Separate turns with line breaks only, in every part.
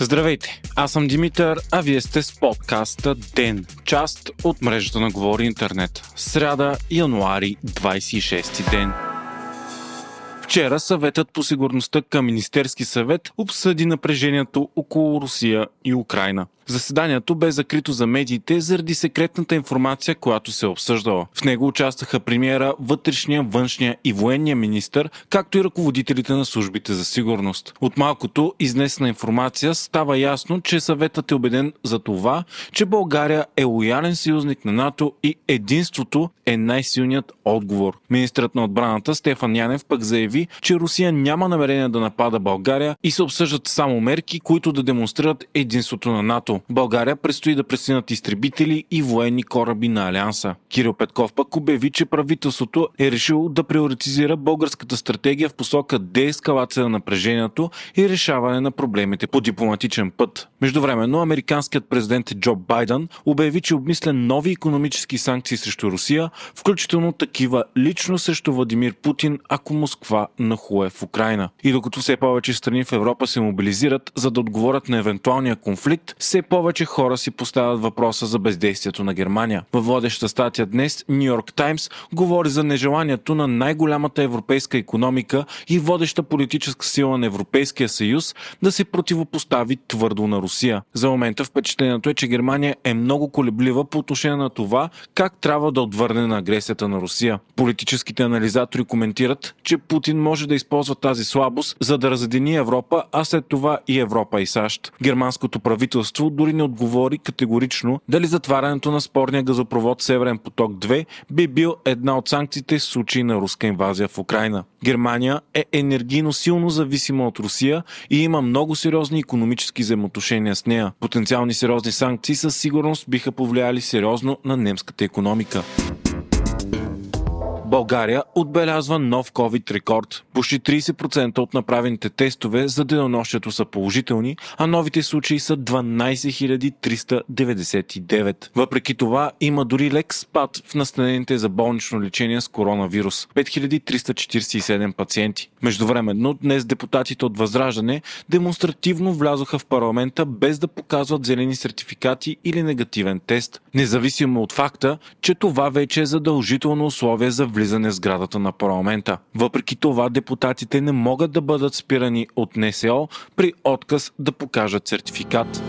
Здравейте, аз съм Димитър, а вие сте с подкаста ДЕН, част от мрежата на Говори Интернет. Сряда, януари, 26 ден. Вчера съветът по сигурността към Министерски съвет обсъди напрежението около Русия и Украина. Заседанието бе закрито за медиите заради секретната информация, която се е обсъждала. В него участваха премиера, вътрешния, външния и военния министр, както и ръководителите на службите за сигурност. От малкото изнесена информация става ясно, че съветът е убеден за това, че България е лоялен съюзник на НАТО и единството е най-силният отговор. Министрът на отбраната Стефан Янев пък заяви, че Русия няма намерение да напада България и се обсъждат само мерки, които да демонстрират единството на НАТО. България предстои да пресинат изтребители и военни кораби на Алианса. Кирил Петков пък обяви, че правителството е решило да приоритизира българската стратегия в посока деескалация на напрежението и решаване на проблемите по дипломатичен път. Междувременно, американският президент Джо Байден обяви, че обмисля нови економически санкции срещу Русия, включително такива лично срещу Владимир Путин, ако Москва нахуе в Украина. И докато все повече страни в Европа се мобилизират, за да отговорят на евентуалния конфликт, все повече хора си поставят въпроса за бездействието на Германия. Във водеща статия днес Нью Йорк Таймс говори за нежеланието на най-голямата европейска економика и водеща политическа сила на Европейския съюз да се противопостави твърдо на Русия. За момента впечатлението е, че Германия е много колеблива по отношение на това как трябва да отвърне на агресията на Русия. Политическите анализатори коментират, че Путин може да използва тази слабост, за да разедини Европа, а след това и Европа и САЩ. Германското правителство дори не отговори категорично дали затварянето на спорния газопровод Северен поток 2 би бил една от санкциите в случай на руска инвазия в Украина. Германия е енергийно силно зависима от Русия и има много сериозни економически взаимоотношения с нея. Потенциални сериозни санкции със сигурност биха повлияли сериозно на немската економика. България отбелязва нов COVID рекорд. Почти 30% от направените тестове за денонощието са положителни, а новите случаи са 12 399. Въпреки това има дори лек спад в настанените за болнично лечение с коронавирус – 5347 пациенти. Междувременно днес депутатите от Възраждане демонстративно влязоха в парламента без да показват зелени сертификати или негативен тест, независимо от факта, че това вече е задължително условие за влизане в сградата на парламента. Въпреки това, депутатите не могат да бъдат спирани от НСО при отказ да покажат сертификат.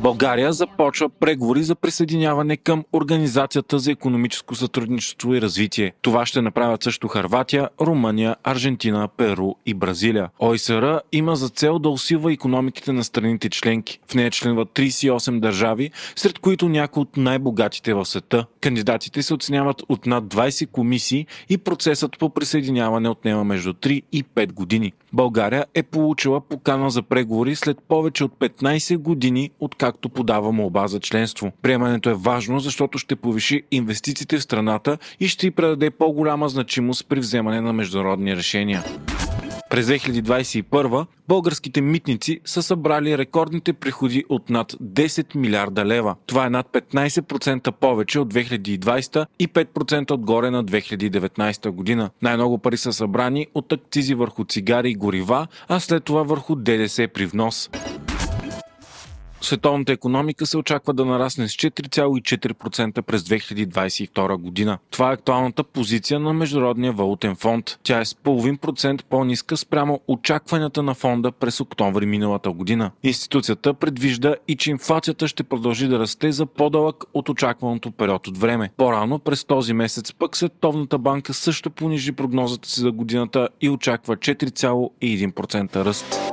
България започва преговори за присъединяване към Организацията за економическо сътрудничество и развитие. Това ще направят също Харватия, Румъния, Аржентина, Перу и Бразилия. ОИСР има за цел да усилва економиките на страните членки. В нея членуват 38 държави, сред които някои от най-богатите в света. Кандидатите се оценяват от над 20 комисии и процесът по присъединяване отнема между 3 и 5 години. България е получила покана за преговори след повече от 15 години, откакто подава молба за членство. Приемането е важно, защото ще повиши инвестициите в страната и ще й предаде по-голяма значимост при вземане на международни решения. През 2021 българските митници са събрали рекордните приходи от над 10 милиарда лева. Това е над 15% повече от 2020 и 5% отгоре на 2019 година. Най-много пари са събрани от акцизи върху цигари и горива, а след това върху ДДС при внос световната економика се очаква да нарасне с 4,4% през 2022 година. Това е актуалната позиция на Международния валутен фонд. Тя е с половин процент по-ниска спрямо очакванията на фонда през октомври миналата година. Институцията предвижда и че инфлацията ще продължи да расте за по-дълъг от очакваното период от време. По-рано през този месец пък Световната банка също понижи прогнозата си за годината и очаква 4,1% ръст.